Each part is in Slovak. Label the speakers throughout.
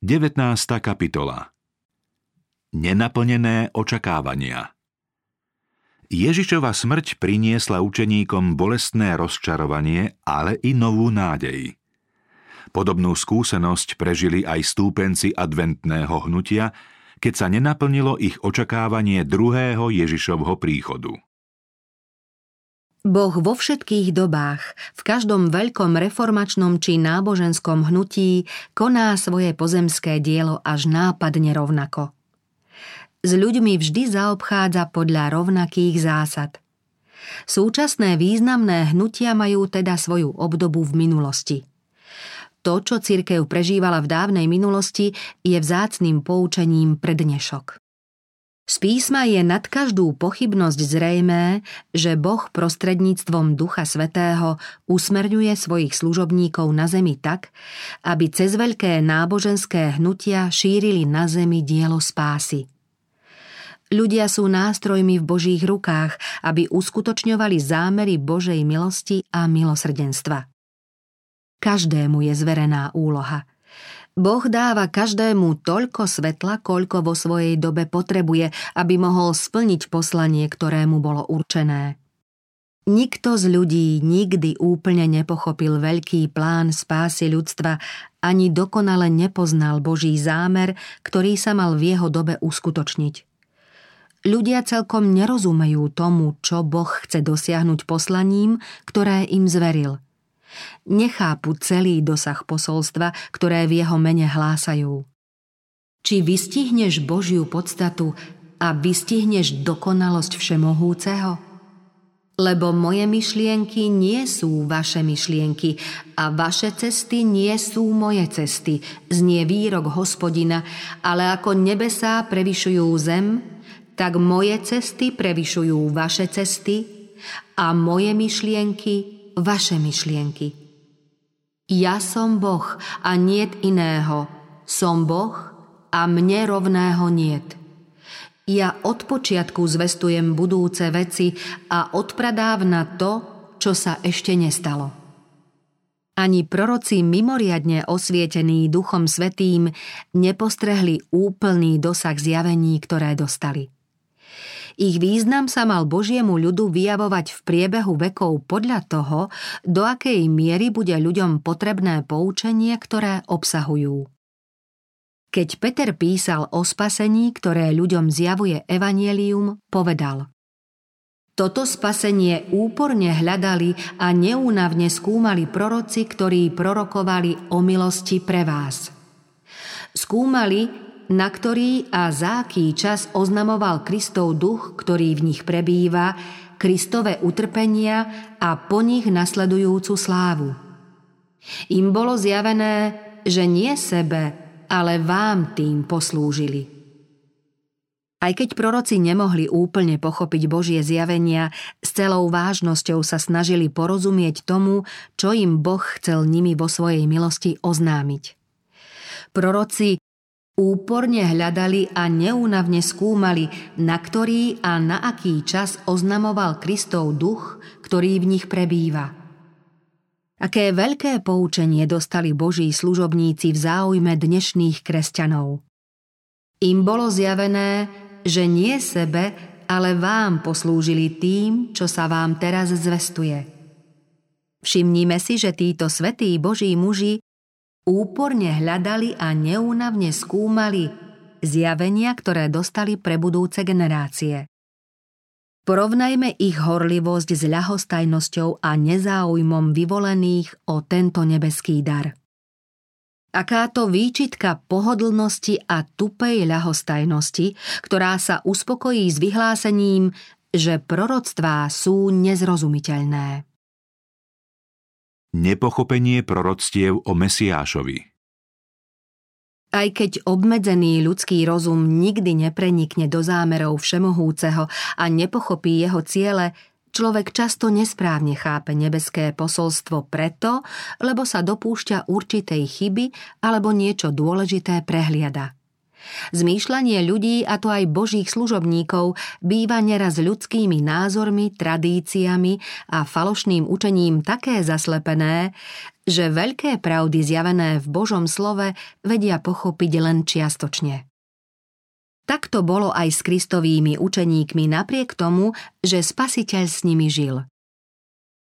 Speaker 1: 19. kapitola Nenaplnené očakávania Ježišova smrť priniesla učeníkom bolestné rozčarovanie, ale i novú nádej. Podobnú skúsenosť prežili aj stúpenci adventného hnutia, keď sa nenaplnilo ich očakávanie druhého Ježišovho príchodu.
Speaker 2: Boh vo všetkých dobách, v každom veľkom reformačnom či náboženskom hnutí koná svoje pozemské dielo až nápadne rovnako – s ľuďmi vždy zaobchádza podľa rovnakých zásad. Súčasné významné hnutia majú teda svoju obdobu v minulosti. To, čo cirkev prežívala v dávnej minulosti, je vzácným poučením pre dnešok. Z písma je nad každú pochybnosť zrejmé, že Boh prostredníctvom Ducha Svetého usmerňuje svojich služobníkov na zemi tak, aby cez veľké náboženské hnutia šírili na zemi dielo spásy. Ľudia sú nástrojmi v Božích rukách, aby uskutočňovali zámery Božej milosti a milosrdenstva. Každému je zverená úloha. Boh dáva každému toľko svetla, koľko vo svojej dobe potrebuje, aby mohol splniť poslanie, ktorému bolo určené. Nikto z ľudí nikdy úplne nepochopil veľký plán spásy ľudstva ani dokonale nepoznal Boží zámer, ktorý sa mal v jeho dobe uskutočniť. Ľudia celkom nerozumejú tomu, čo Boh chce dosiahnuť poslaním, ktoré im zveril. Nechápu celý dosah posolstva, ktoré v jeho mene hlásajú. Či vystihneš Božiu podstatu a vystihneš dokonalosť Všemohúceho? Lebo moje myšlienky nie sú vaše myšlienky a vaše cesty nie sú moje cesty, znie výrok hospodina, ale ako nebesá prevyšujú zem, tak moje cesty prevyšujú vaše cesty a moje myšlienky vaše myšlienky. Ja som Boh a niet iného. Som Boh a mne rovného niet. Ja od počiatku zvestujem budúce veci a odpradávna to, čo sa ešte nestalo. Ani proroci mimoriadne osvietení Duchom Svetým nepostrehli úplný dosah zjavení, ktoré dostali. Ich význam sa mal Božiemu ľudu vyjavovať v priebehu vekov podľa toho, do akej miery bude ľuďom potrebné poučenie, ktoré obsahujú. Keď Peter písal o spasení, ktoré ľuďom zjavuje Evangelium, povedal Toto spasenie úporne hľadali a neúnavne skúmali proroci, ktorí prorokovali o milosti pre vás. Skúmali, na ktorý a za aký čas oznamoval Kristov duch, ktorý v nich prebýva, Kristové utrpenia a po nich nasledujúcu slávu. Im bolo zjavené, že nie sebe, ale vám tým poslúžili. Aj keď proroci nemohli úplne pochopiť Božie zjavenia, s celou vážnosťou sa snažili porozumieť tomu, čo im Boh chcel nimi vo svojej milosti oznámiť. Proroci Úporne hľadali a neúnavne skúmali, na ktorý a na aký čas oznamoval Kristov duch, ktorý v nich prebýva. Aké veľké poučenie dostali Boží služobníci v záujme dnešných kresťanov. Im bolo zjavené, že nie sebe, ale vám poslúžili tým, čo sa vám teraz zvestuje. Všimnime si, že títo svetí Boží muži úporne hľadali a neúnavne skúmali zjavenia, ktoré dostali pre budúce generácie. Porovnajme ich horlivosť s ľahostajnosťou a nezáujmom vyvolených o tento nebeský dar. Akáto výčitka pohodlnosti a tupej ľahostajnosti, ktorá sa uspokojí s vyhlásením, že proroctvá sú nezrozumiteľné
Speaker 1: nepochopenie proroctiev o Mesiášovi.
Speaker 2: Aj keď obmedzený ľudský rozum nikdy neprenikne do zámerov Všemohúceho a nepochopí jeho ciele, človek často nesprávne chápe nebeské posolstvo preto, lebo sa dopúšťa určitej chyby alebo niečo dôležité prehliada. Zmýšľanie ľudí, a to aj božích služobníkov, býva neraz ľudskými názormi, tradíciami a falošným učením také zaslepené, že veľké pravdy zjavené v Božom slove vedia pochopiť len čiastočne. Tak to bolo aj s Kristovými učeníkmi napriek tomu, že Spasiteľ s nimi žil.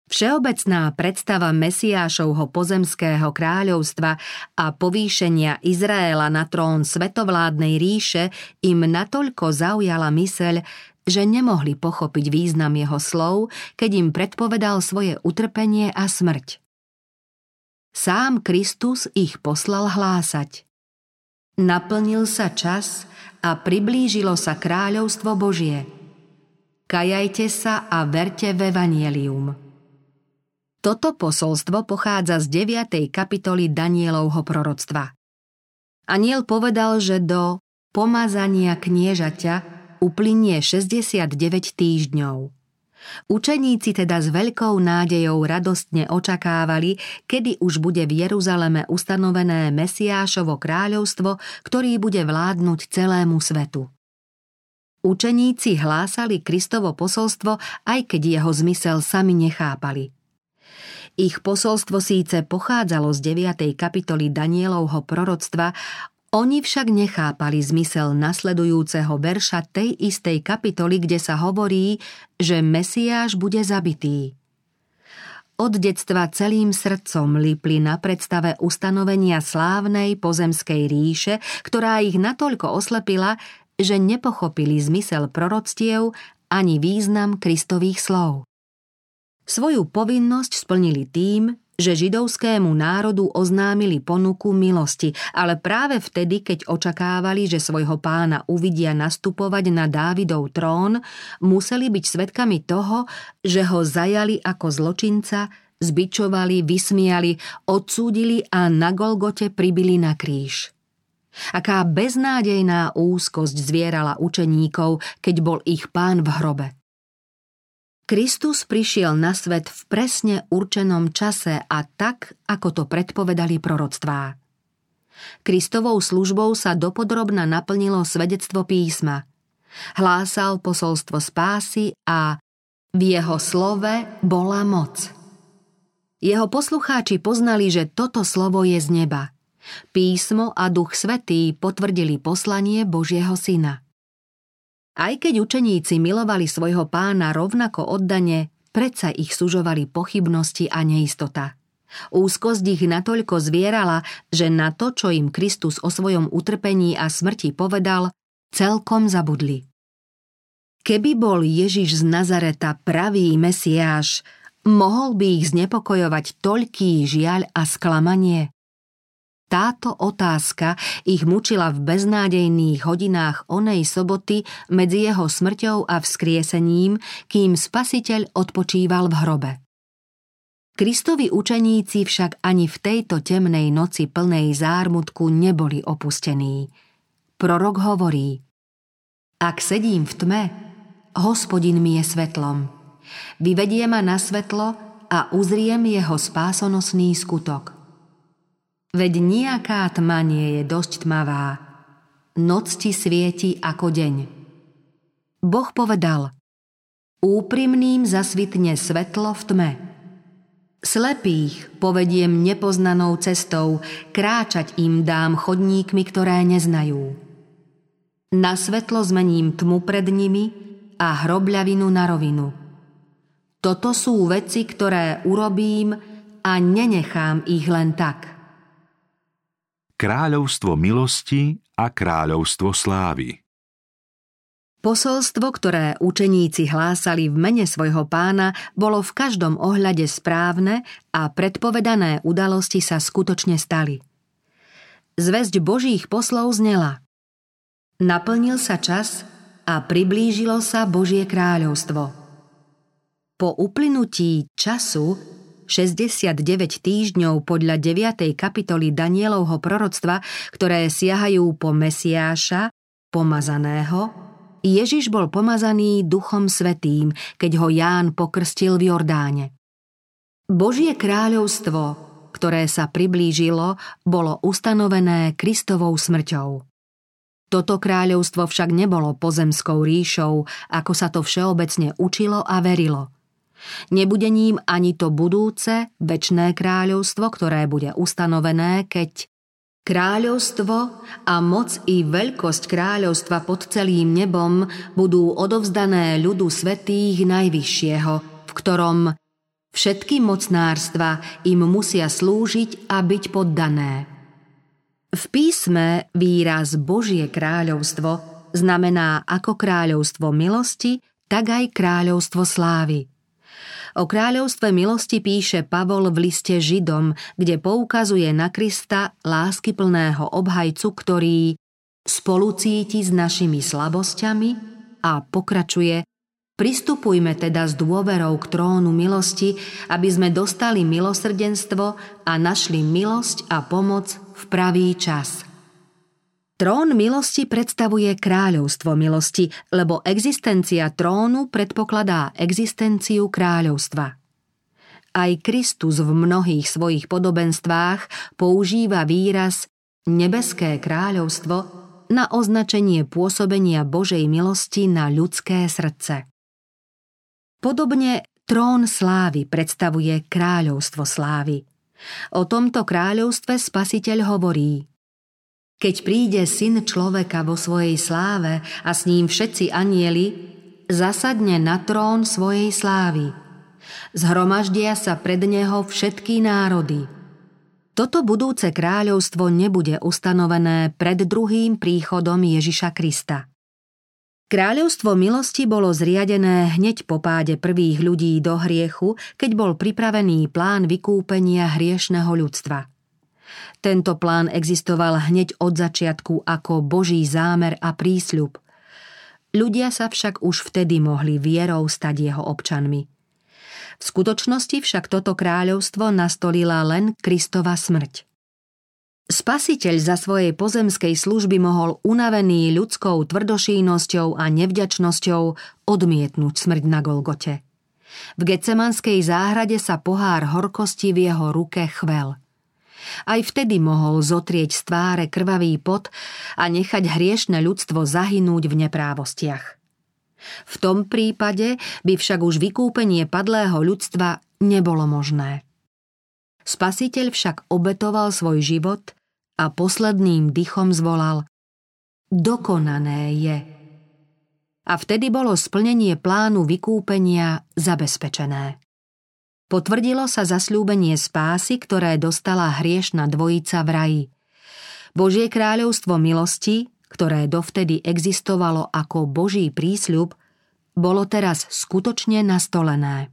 Speaker 2: Všeobecná predstava Mesiášovho pozemského kráľovstva a povýšenia Izraela na trón svetovládnej ríše im natoľko zaujala myseľ, že nemohli pochopiť význam jeho slov, keď im predpovedal svoje utrpenie a smrť. Sám Kristus ich poslal hlásať. Naplnil sa čas a priblížilo sa kráľovstvo Božie. Kajajte sa a verte v Evangelium. Toto posolstvo pochádza z 9. kapitoly Danielovho proroctva. Aniel povedal, že do pomazania kniežaťa uplynie 69 týždňov. Učeníci teda s veľkou nádejou radostne očakávali, kedy už bude v Jeruzaleme ustanovené Mesiášovo kráľovstvo, ktorý bude vládnuť celému svetu. Učeníci hlásali Kristovo posolstvo, aj keď jeho zmysel sami nechápali – ich posolstvo síce pochádzalo z 9. kapitoly Danielovho proroctva, oni však nechápali zmysel nasledujúceho verša tej istej kapitoly, kde sa hovorí, že Mesiáš bude zabitý. Od detstva celým srdcom lipli na predstave ustanovenia slávnej pozemskej ríše, ktorá ich natoľko oslepila, že nepochopili zmysel proroctiev ani význam Kristových slov. Svoju povinnosť splnili tým, že židovskému národu oznámili ponuku milosti, ale práve vtedy, keď očakávali, že svojho pána uvidia nastupovať na Dávidov trón, museli byť svetkami toho, že ho zajali ako zločinca, zbičovali, vysmiali, odsúdili a na Golgote pribili na kríž. Aká beznádejná úzkosť zvierala učeníkov, keď bol ich pán v hrobe. Kristus prišiel na svet v presne určenom čase a tak, ako to predpovedali proroctvá. Kristovou službou sa dopodrobna naplnilo svedectvo písma. Hlásal posolstvo spásy a v jeho slove bola moc. Jeho poslucháči poznali, že toto slovo je z neba. Písmo a Duch Svetý potvrdili poslanie Božieho Syna. Aj keď učeníci milovali svojho pána rovnako oddane, predsa ich sužovali pochybnosti a neistota. Úzkosť ich natoľko zvierala, že na to, čo im Kristus o svojom utrpení a smrti povedal, celkom zabudli. Keby bol Ježiš z Nazareta pravý Mesiáš, mohol by ich znepokojovať toľký žiaľ a sklamanie? Táto otázka ich mučila v beznádejných hodinách onej soboty medzi jeho smrťou a vzkriesením, kým spasiteľ odpočíval v hrobe. Kristovi učeníci však ani v tejto temnej noci plnej zármutku neboli opustení. Prorok hovorí Ak sedím v tme, hospodin mi je svetlom. Vyvedie ma na svetlo a uzriem jeho spásonosný skutok. Veď nejaká tma nie je dosť tmavá. Noc ti svieti ako deň. Boh povedal, úprimným zasvitne svetlo v tme. Slepých povediem nepoznanou cestou, kráčať im dám chodníkmi, ktoré neznajú. Na svetlo zmením tmu pred nimi a hrobľavinu na rovinu. Toto sú veci, ktoré urobím a nenechám ich len tak
Speaker 1: kráľovstvo milosti a kráľovstvo slávy.
Speaker 2: Posolstvo, ktoré učeníci hlásali v mene svojho pána, bolo v každom ohľade správne a predpovedané udalosti sa skutočne stali. Zväzť Božích poslov znela. Naplnil sa čas a priblížilo sa Božie kráľovstvo. Po uplynutí času 69 týždňov podľa 9. kapitoly Danielovho proroctva, ktoré siahajú po Mesiáša, pomazaného, Ježiš bol pomazaný Duchom Svetým, keď ho Ján pokrstil v Jordáne. Božie kráľovstvo, ktoré sa priblížilo, bolo ustanovené Kristovou smrťou. Toto kráľovstvo však nebolo pozemskou ríšou, ako sa to všeobecne učilo a verilo. Nebude ním ani to budúce, väčné kráľovstvo, ktoré bude ustanovené, keď Kráľovstvo a moc i veľkosť kráľovstva pod celým nebom budú odovzdané ľudu svetých Najvyššieho, v ktorom všetky mocnárstva im musia slúžiť a byť poddané. V písme výraz Božie kráľovstvo znamená ako kráľovstvo milosti, tak aj kráľovstvo slávy – O kráľovstve milosti píše Pavol v liste Židom, kde poukazuje na Krista láskyplného obhajcu, ktorý spolucíti s našimi slabosťami a pokračuje Pristupujme teda s dôverou k trónu milosti, aby sme dostali milosrdenstvo a našli milosť a pomoc v pravý čas. Trón milosti predstavuje kráľovstvo milosti, lebo existencia trónu predpokladá existenciu kráľovstva. Aj Kristus v mnohých svojich podobenstvách používa výraz nebeské kráľovstvo na označenie pôsobenia Božej milosti na ľudské srdce. Podobne trón slávy predstavuje kráľovstvo slávy. O tomto kráľovstve spasiteľ hovorí – keď príde syn človeka vo svojej sláve a s ním všetci anieli, zasadne na trón svojej slávy. Zhromaždia sa pred neho všetky národy. Toto budúce kráľovstvo nebude ustanovené pred druhým príchodom Ježiša Krista. Kráľovstvo milosti bolo zriadené hneď po páde prvých ľudí do hriechu, keď bol pripravený plán vykúpenia hriešného ľudstva – tento plán existoval hneď od začiatku ako Boží zámer a prísľub. Ľudia sa však už vtedy mohli vierou stať jeho občanmi. V skutočnosti však toto kráľovstvo nastolila len Kristova smrť. Spasiteľ za svojej pozemskej služby mohol unavený ľudskou tvrdošínosťou a nevďačnosťou odmietnúť smrť na Golgote. V Gecemanskej záhrade sa pohár horkosti v jeho ruke chvel – aj vtedy mohol zotrieť z tváre krvavý pot a nechať hriešne ľudstvo zahynúť v neprávostiach. V tom prípade by však už vykúpenie padlého ľudstva nebolo možné. Spasiteľ však obetoval svoj život a posledným dychom zvolal Dokonané je. A vtedy bolo splnenie plánu vykúpenia zabezpečené. Potvrdilo sa zasľúbenie spásy, ktoré dostala hriešna dvojica v raji. Božie kráľovstvo milosti, ktoré dovtedy existovalo ako Boží prísľub, bolo teraz skutočne nastolené.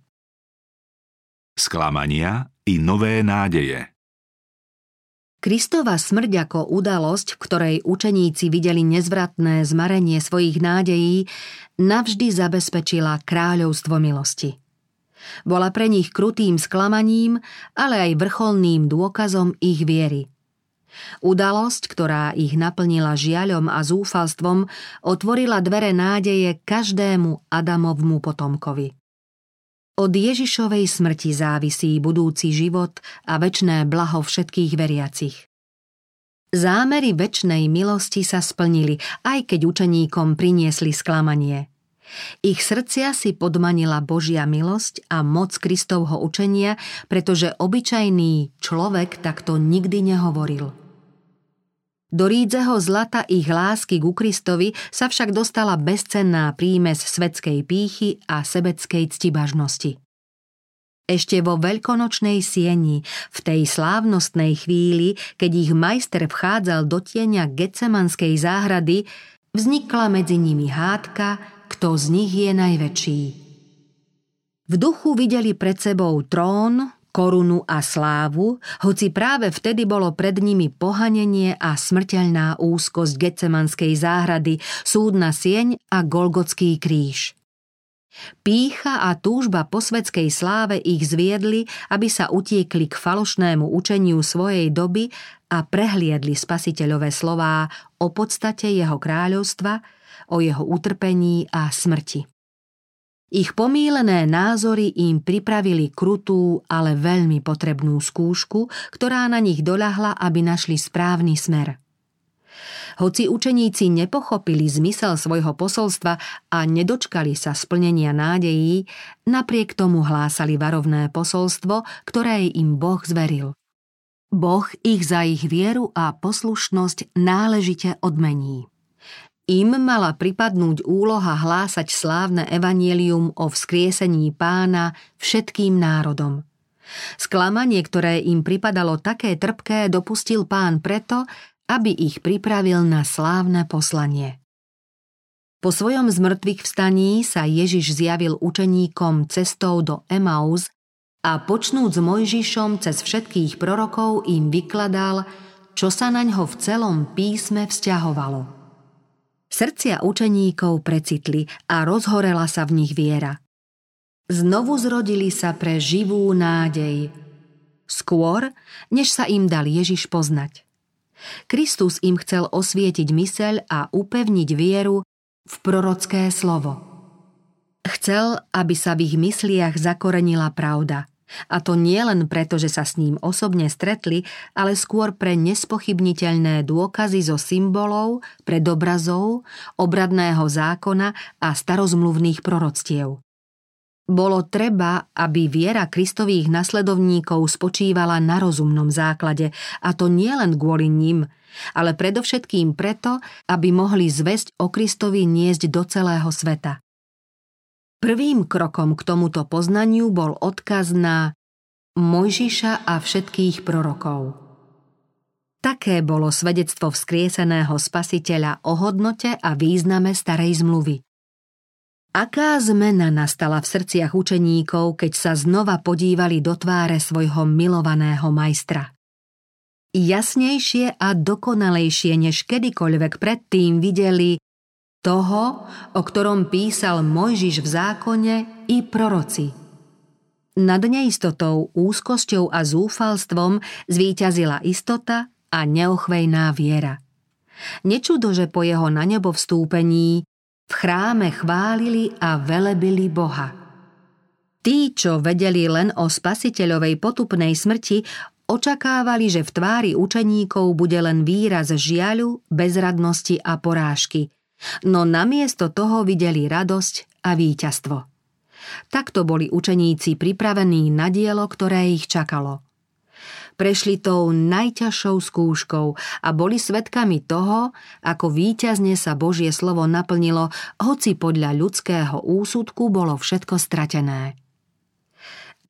Speaker 1: Sklamania i nové nádeje
Speaker 2: Kristova smrť ako udalosť, v ktorej učeníci videli nezvratné zmarenie svojich nádejí, navždy zabezpečila kráľovstvo milosti. Bola pre nich krutým sklamaním, ale aj vrcholným dôkazom ich viery. Udalosť, ktorá ich naplnila žiaľom a zúfalstvom, otvorila dvere nádeje každému Adamovmu potomkovi. Od Ježišovej smrti závisí budúci život a väčné blaho všetkých veriacich. Zámery väčnej milosti sa splnili, aj keď učeníkom priniesli sklamanie – ich srdcia si podmanila Božia milosť a moc Kristovho učenia, pretože obyčajný človek takto nikdy nehovoril. Do rídzeho zlata ich lásky ku Kristovi sa však dostala bezcenná prímes svetskej pýchy a sebeckej ctibažnosti. Ešte vo veľkonočnej sieni, v tej slávnostnej chvíli, keď ich majster vchádzal do tieňa Getsemanskej záhrady, vznikla medzi nimi hádka, kto z nich je najväčší. V duchu videli pred sebou trón, korunu a slávu, hoci práve vtedy bolo pred nimi pohanenie a smrteľná úzkosť Getsemanskej záhrady, súdna sieň a Golgotský kríž. Pícha a túžba po svetskej sláve ich zviedli, aby sa utiekli k falošnému učeniu svojej doby a prehliedli spasiteľové slová o podstate jeho kráľovstva, o jeho utrpení a smrti. Ich pomílené názory im pripravili krutú, ale veľmi potrebnú skúšku, ktorá na nich doľahla, aby našli správny smer. Hoci učeníci nepochopili zmysel svojho posolstva a nedočkali sa splnenia nádejí, napriek tomu hlásali varovné posolstvo, ktoré im Boh zveril. Boh ich za ich vieru a poslušnosť náležite odmení. Im mala pripadnúť úloha hlásať slávne evanielium o vzkriesení pána všetkým národom. Sklamanie, ktoré im pripadalo také trpké, dopustil pán preto, aby ich pripravil na slávne poslanie. Po svojom zmrtvých vstaní sa Ježiš zjavil učeníkom cestou do Emaus a počnúc s Mojžišom cez všetkých prorokov im vykladal, čo sa na ňo v celom písme vzťahovalo. Srdcia učeníkov precitli a rozhorela sa v nich viera. Znovu zrodili sa pre živú nádej. Skôr, než sa im dal Ježiš poznať. Kristus im chcel osvietiť myseľ a upevniť vieru v prorocké slovo. Chcel, aby sa v ich mysliach zakorenila pravda. A to nie len preto, že sa s ním osobne stretli, ale skôr pre nespochybniteľné dôkazy zo symbolov, predobrazov, obradného zákona a starozmluvných proroctiev. Bolo treba, aby viera Kristových nasledovníkov spočívala na rozumnom základe, a to nie len kvôli ním, ale predovšetkým preto, aby mohli zväzť o Kristovi niesť do celého sveta. Prvým krokom k tomuto poznaniu bol odkaz na Mojžiša a všetkých prorokov. Také bolo svedectvo vzkrieseného spasiteľa o hodnote a význame starej zmluvy. Aká zmena nastala v srdciach učeníkov, keď sa znova podívali do tváre svojho milovaného majstra? Jasnejšie a dokonalejšie než kedykoľvek predtým videli toho, o ktorom písal Mojžiš v zákone i proroci. Nad neistotou, úzkosťou a zúfalstvom zvíťazila istota a neochvejná viera. Nečudo, že po jeho na nebo vstúpení v chráme chválili a velebili Boha. Tí, čo vedeli len o spasiteľovej potupnej smrti, očakávali, že v tvári učeníkov bude len výraz žiaľu, bezradnosti a porážky, no namiesto toho videli radosť a víťazstvo. Takto boli učeníci pripravení na dielo, ktoré ich čakalo – prešli tou najťažšou skúškou a boli svetkami toho, ako víťazne sa Božie slovo naplnilo, hoci podľa ľudského úsudku bolo všetko stratené.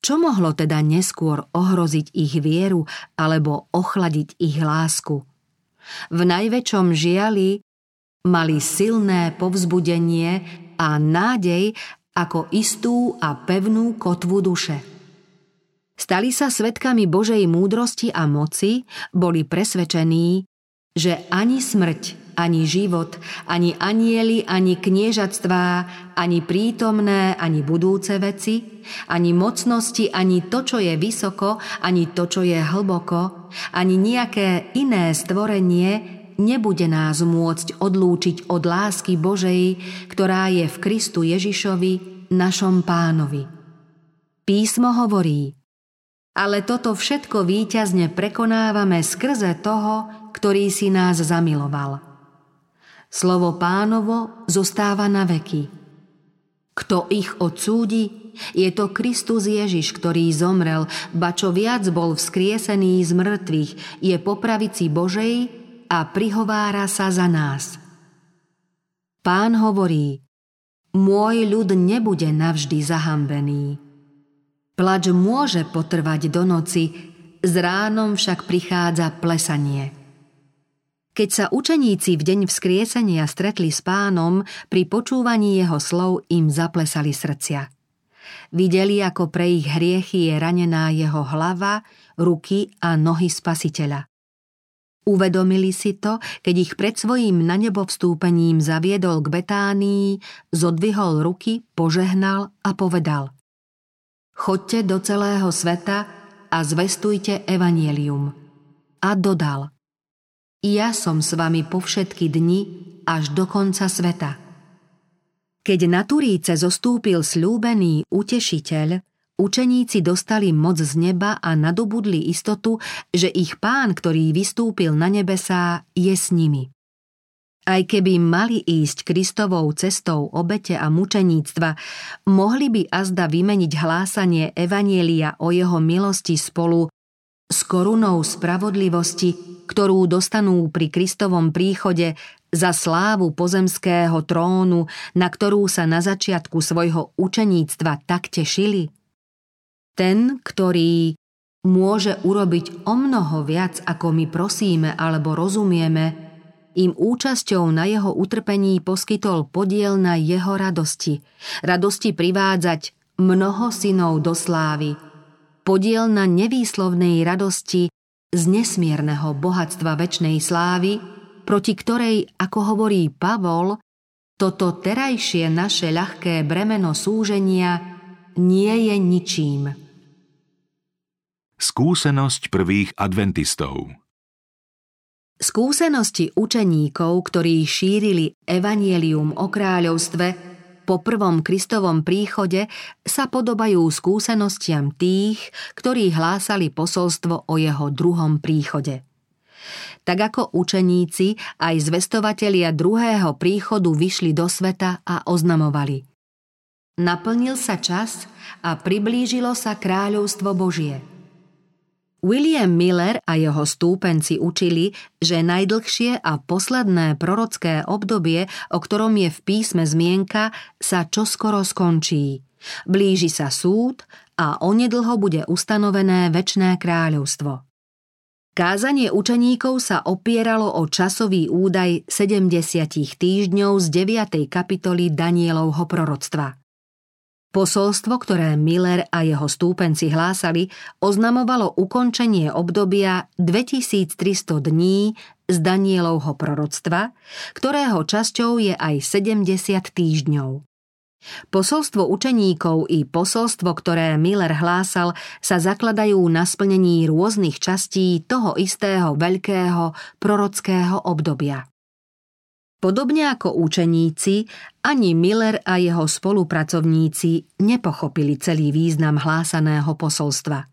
Speaker 2: Čo mohlo teda neskôr ohroziť ich vieru alebo ochladiť ich lásku? V najväčšom žiali mali silné povzbudenie a nádej ako istú a pevnú kotvu duše. Stali sa svetkami Božej múdrosti a moci, boli presvedčení, že ani smrť, ani život, ani anieli, ani kniežatstvá, ani prítomné, ani budúce veci, ani mocnosti, ani to, čo je vysoko, ani to, čo je hlboko, ani nejaké iné stvorenie nebude nás môcť odlúčiť od lásky Božej, ktorá je v Kristu Ježišovi, našom pánovi. Písmo hovorí – ale toto všetko víťazne prekonávame skrze toho, ktorý si nás zamiloval. Slovo pánovo zostáva na veky. Kto ich odsúdi, je to Kristus Ježiš, ktorý zomrel, ba čo viac bol vzkriesený z mŕtvych, je po Božej a prihovára sa za nás. Pán hovorí, môj ľud nebude navždy zahambený. Plač môže potrvať do noci, s ránom však prichádza plesanie. Keď sa učeníci v deň vzkriesenia stretli s pánom, pri počúvaní jeho slov im zaplesali srdcia. Videli, ako pre ich hriechy je ranená jeho hlava, ruky a nohy spasiteľa. Uvedomili si to, keď ich pred svojím na nebo vstúpením zaviedol k Betánii, zodvihol ruky, požehnal a povedal Chodte do celého sveta a zvestujte evanielium. A dodal, ja som s vami po všetky dni až do konca sveta. Keď na Turíce zostúpil slúbený utešiteľ, učeníci dostali moc z neba a nadobudli istotu, že ich pán, ktorý vystúpil na nebesá, je s nimi. Aj keby mali ísť Kristovou cestou obete a mučeníctva, mohli by azda vymeniť hlásanie Evanielia o jeho milosti spolu s korunou spravodlivosti, ktorú dostanú pri Kristovom príchode za slávu pozemského trónu, na ktorú sa na začiatku svojho učeníctva tak tešili? Ten, ktorý môže urobiť o mnoho viac, ako my prosíme alebo rozumieme, im účasťou na jeho utrpení poskytol podiel na jeho radosti. Radosti privádzať mnoho synov do slávy. Podiel na nevýslovnej radosti z nesmierneho bohatstva väčnej slávy, proti ktorej, ako hovorí Pavol, toto terajšie naše ľahké bremeno súženia nie je ničím.
Speaker 1: Skúsenosť prvých adventistov
Speaker 2: Skúsenosti učeníkov, ktorí šírili evanielium o kráľovstve, po prvom Kristovom príchode sa podobajú skúsenostiam tých, ktorí hlásali posolstvo o jeho druhom príchode. Tak ako učeníci, aj zvestovatelia druhého príchodu vyšli do sveta a oznamovali. Naplnil sa čas a priblížilo sa kráľovstvo Božie – William Miller a jeho stúpenci učili, že najdlhšie a posledné prorocké obdobie, o ktorom je v písme zmienka, sa čoskoro skončí. Blíži sa súd a onedlho bude ustanovené väčné kráľovstvo. Kázanie učeníkov sa opieralo o časový údaj 70 týždňov z 9. kapitoly Danielovho proroctva. Posolstvo, ktoré Miller a jeho stúpenci hlásali, oznamovalo ukončenie obdobia 2300 dní z Danielovho proroctva, ktorého časťou je aj 70 týždňov. Posolstvo učeníkov i posolstvo, ktoré Miller hlásal, sa zakladajú na splnení rôznych častí toho istého veľkého prorockého obdobia. Podobne ako učeníci, ani Miller a jeho spolupracovníci nepochopili celý význam hlásaného posolstva.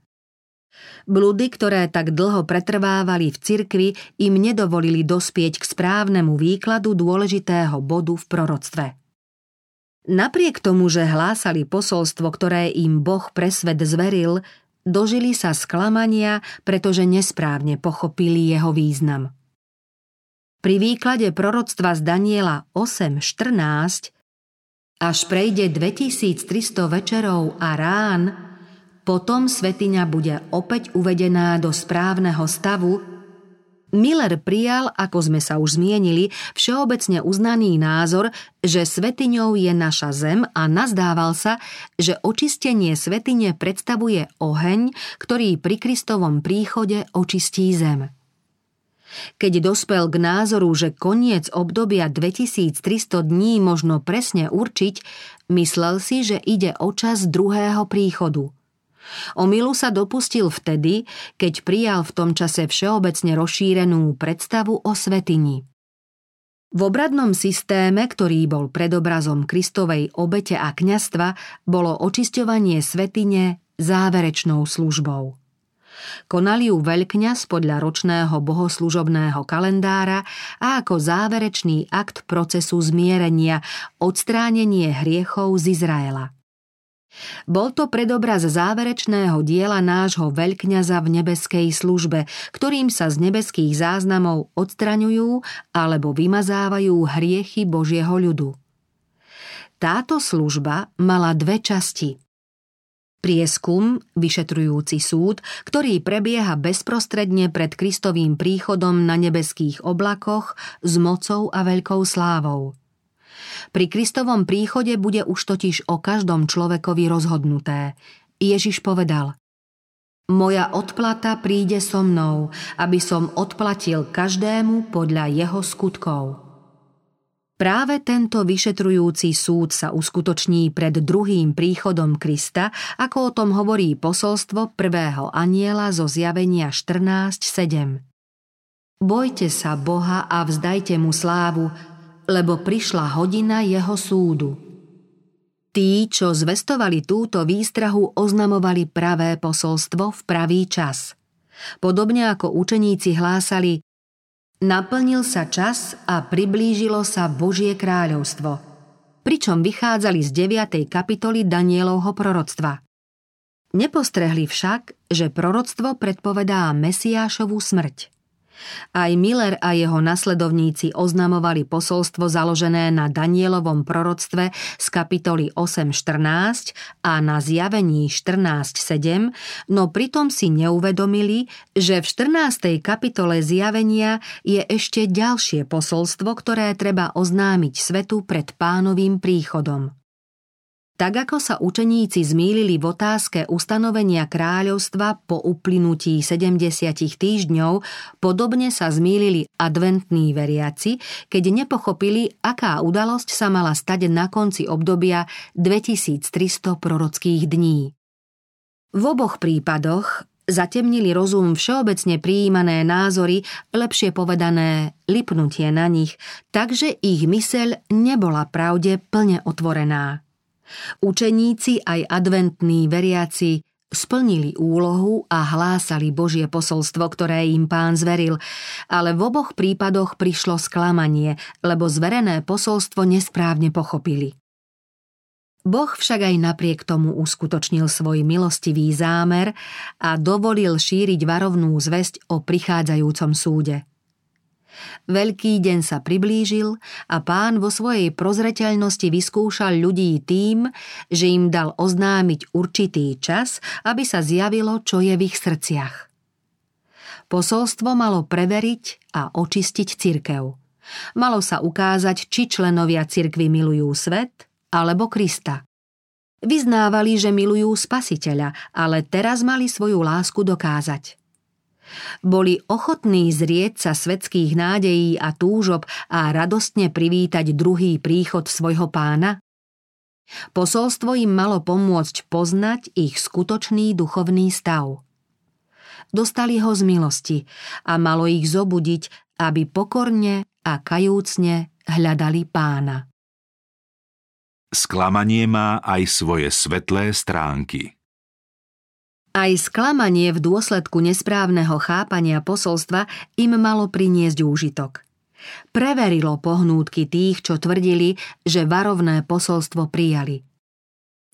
Speaker 2: Bludy, ktoré tak dlho pretrvávali v cirkvi, im nedovolili dospieť k správnemu výkladu dôležitého bodu v proroctve. Napriek tomu, že hlásali posolstvo, ktoré im Boh pre svet zveril, dožili sa sklamania, pretože nesprávne pochopili jeho význam. Pri výklade proroctva z Daniela 8.14 až prejde 2300 večerov a rán, potom svetiňa bude opäť uvedená do správneho stavu, Miller prijal, ako sme sa už zmienili, všeobecne uznaný názor, že svetiňou je naša zem a nazdával sa, že očistenie svetine predstavuje oheň, ktorý pri Kristovom príchode očistí zem. Keď dospel k názoru, že koniec obdobia 2300 dní možno presne určiť, myslel si, že ide o čas druhého príchodu. Omilu sa dopustil vtedy, keď prijal v tom čase všeobecne rozšírenú predstavu o svetini. V obradnom systéme, ktorý bol predobrazom Kristovej obete a kňastva, bolo očisťovanie svetine záverečnou službou. Konali ju veľkňaz podľa ročného bohoslužobného kalendára a ako záverečný akt procesu zmierenia, odstránenie hriechov z Izraela. Bol to predobraz záverečného diela nášho veľkňaza v nebeskej službe, ktorým sa z nebeských záznamov odstraňujú alebo vymazávajú hriechy Božieho ľudu. Táto služba mala dve časti – Prieskum, vyšetrujúci súd, ktorý prebieha bezprostredne pred Kristovým príchodom na nebeských oblakoch s mocou a veľkou slávou. Pri Kristovom príchode bude už totiž o každom človekovi rozhodnuté. Ježiš povedal Moja odplata príde so mnou, aby som odplatil každému podľa jeho skutkov. Práve tento vyšetrujúci súd sa uskutoční pred druhým príchodom Krista, ako o tom hovorí posolstvo prvého aniela zo zjavenia 14.7. Bojte sa Boha a vzdajte mu slávu, lebo prišla hodina jeho súdu. Tí, čo zvestovali túto výstrahu, oznamovali pravé posolstvo v pravý čas. Podobne ako učeníci hlásali Naplnil sa čas a priblížilo sa Božie kráľovstvo, pričom vychádzali z 9. kapitoly Danielovho proroctva. Nepostrehli však, že proroctvo predpovedá Mesiášovú smrť. Aj Miller a jeho nasledovníci oznamovali posolstvo založené na Danielovom proroctve z kapitoly 8.14 a na zjavení 14.7, no pritom si neuvedomili, že v 14. kapitole zjavenia je ešte ďalšie posolstvo, ktoré treba oznámiť svetu pred pánovým príchodom. Tak ako sa učeníci zmýlili v otázke ustanovenia kráľovstva po uplynutí 70 týždňov, podobne sa zmýlili adventní veriaci, keď nepochopili, aká udalosť sa mala stať na konci obdobia 2300 prorockých dní. V oboch prípadoch zatemnili rozum všeobecne prijímané názory, lepšie povedané lipnutie na nich, takže ich myseľ nebola pravde plne otvorená. Učeníci aj adventní veriaci splnili úlohu a hlásali Božie posolstvo, ktoré im pán zveril, ale v oboch prípadoch prišlo sklamanie, lebo zverené posolstvo nesprávne pochopili. Boh však aj napriek tomu uskutočnil svoj milostivý zámer a dovolil šíriť varovnú zväzť o prichádzajúcom súde – Veľký deň sa priblížil a pán vo svojej prozreteľnosti vyskúšal ľudí tým, že im dal oznámiť určitý čas, aby sa zjavilo, čo je v ich srdciach. Posolstvo malo preveriť a očistiť cirkev. Malo sa ukázať, či členovia cirkvy milujú svet alebo Krista. Vyznávali, že milujú spasiteľa, ale teraz mali svoju lásku dokázať – boli ochotní zrieť sa svetských nádejí a túžob a radostne privítať druhý príchod svojho pána? Posolstvo im malo pomôcť poznať ich skutočný duchovný stav. Dostali ho z milosti a malo ich zobudiť, aby pokorne a kajúcne hľadali pána.
Speaker 1: Sklamanie má aj svoje svetlé stránky.
Speaker 2: Aj sklamanie v dôsledku nesprávneho chápania posolstva im malo priniesť úžitok. Preverilo pohnútky tých, čo tvrdili, že varovné posolstvo prijali.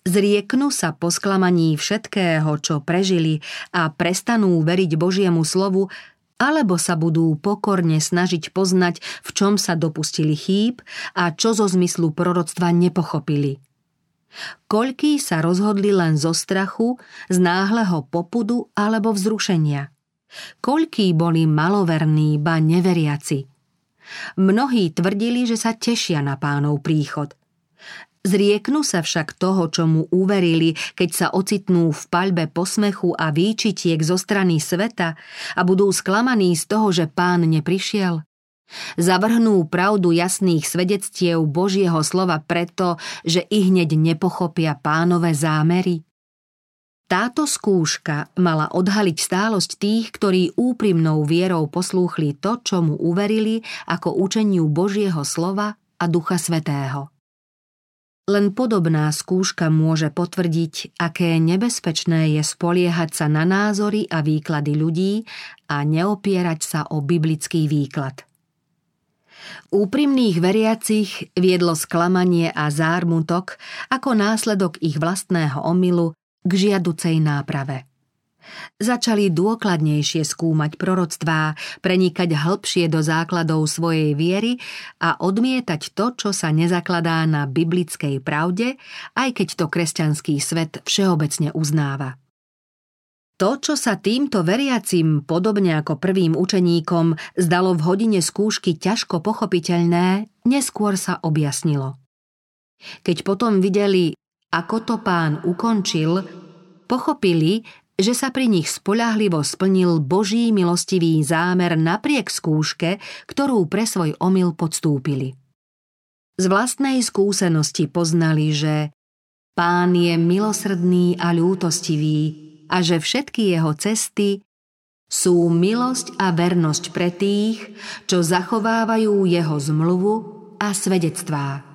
Speaker 2: Zrieknú sa po sklamaní všetkého, čo prežili a prestanú veriť Božiemu slovu, alebo sa budú pokorne snažiť poznať, v čom sa dopustili chýb a čo zo zmyslu proroctva nepochopili – Koľký sa rozhodli len zo strachu, z náhleho popudu alebo vzrušenia. Koľký boli maloverní, ba neveriaci. Mnohí tvrdili, že sa tešia na pánov príchod. Zrieknú sa však toho, čo mu uverili, keď sa ocitnú v paľbe posmechu a výčitiek zo strany sveta a budú sklamaní z toho, že pán neprišiel? Zavrhnú pravdu jasných svedectiev Božieho slova preto, že i hneď nepochopia pánové zámery? Táto skúška mala odhaliť stálosť tých, ktorí úprimnou vierou poslúchli to, čo mu uverili ako učeniu Božieho slova a Ducha Svetého. Len podobná skúška môže potvrdiť, aké nebezpečné je spoliehať sa na názory a výklady ľudí a neopierať sa o biblický výklad. Úprimných veriacich viedlo sklamanie a zármutok ako následok ich vlastného omylu k žiaducej náprave. Začali dôkladnejšie skúmať proroctvá, prenikať hĺbšie do základov svojej viery a odmietať to, čo sa nezakladá na biblickej pravde, aj keď to kresťanský svet všeobecne uznáva. To, čo sa týmto veriacim, podobne ako prvým učeníkom, zdalo v hodine skúšky ťažko pochopiteľné, neskôr sa objasnilo. Keď potom videli, ako to pán ukončil, pochopili, že sa pri nich spolahlivo splnil Boží milostivý zámer napriek skúške, ktorú pre svoj omyl podstúpili. Z vlastnej skúsenosti poznali, že pán je milosrdný a ľútostivý, a že všetky jeho cesty sú milosť a vernosť pre tých, čo zachovávajú jeho zmluvu a svedectvá.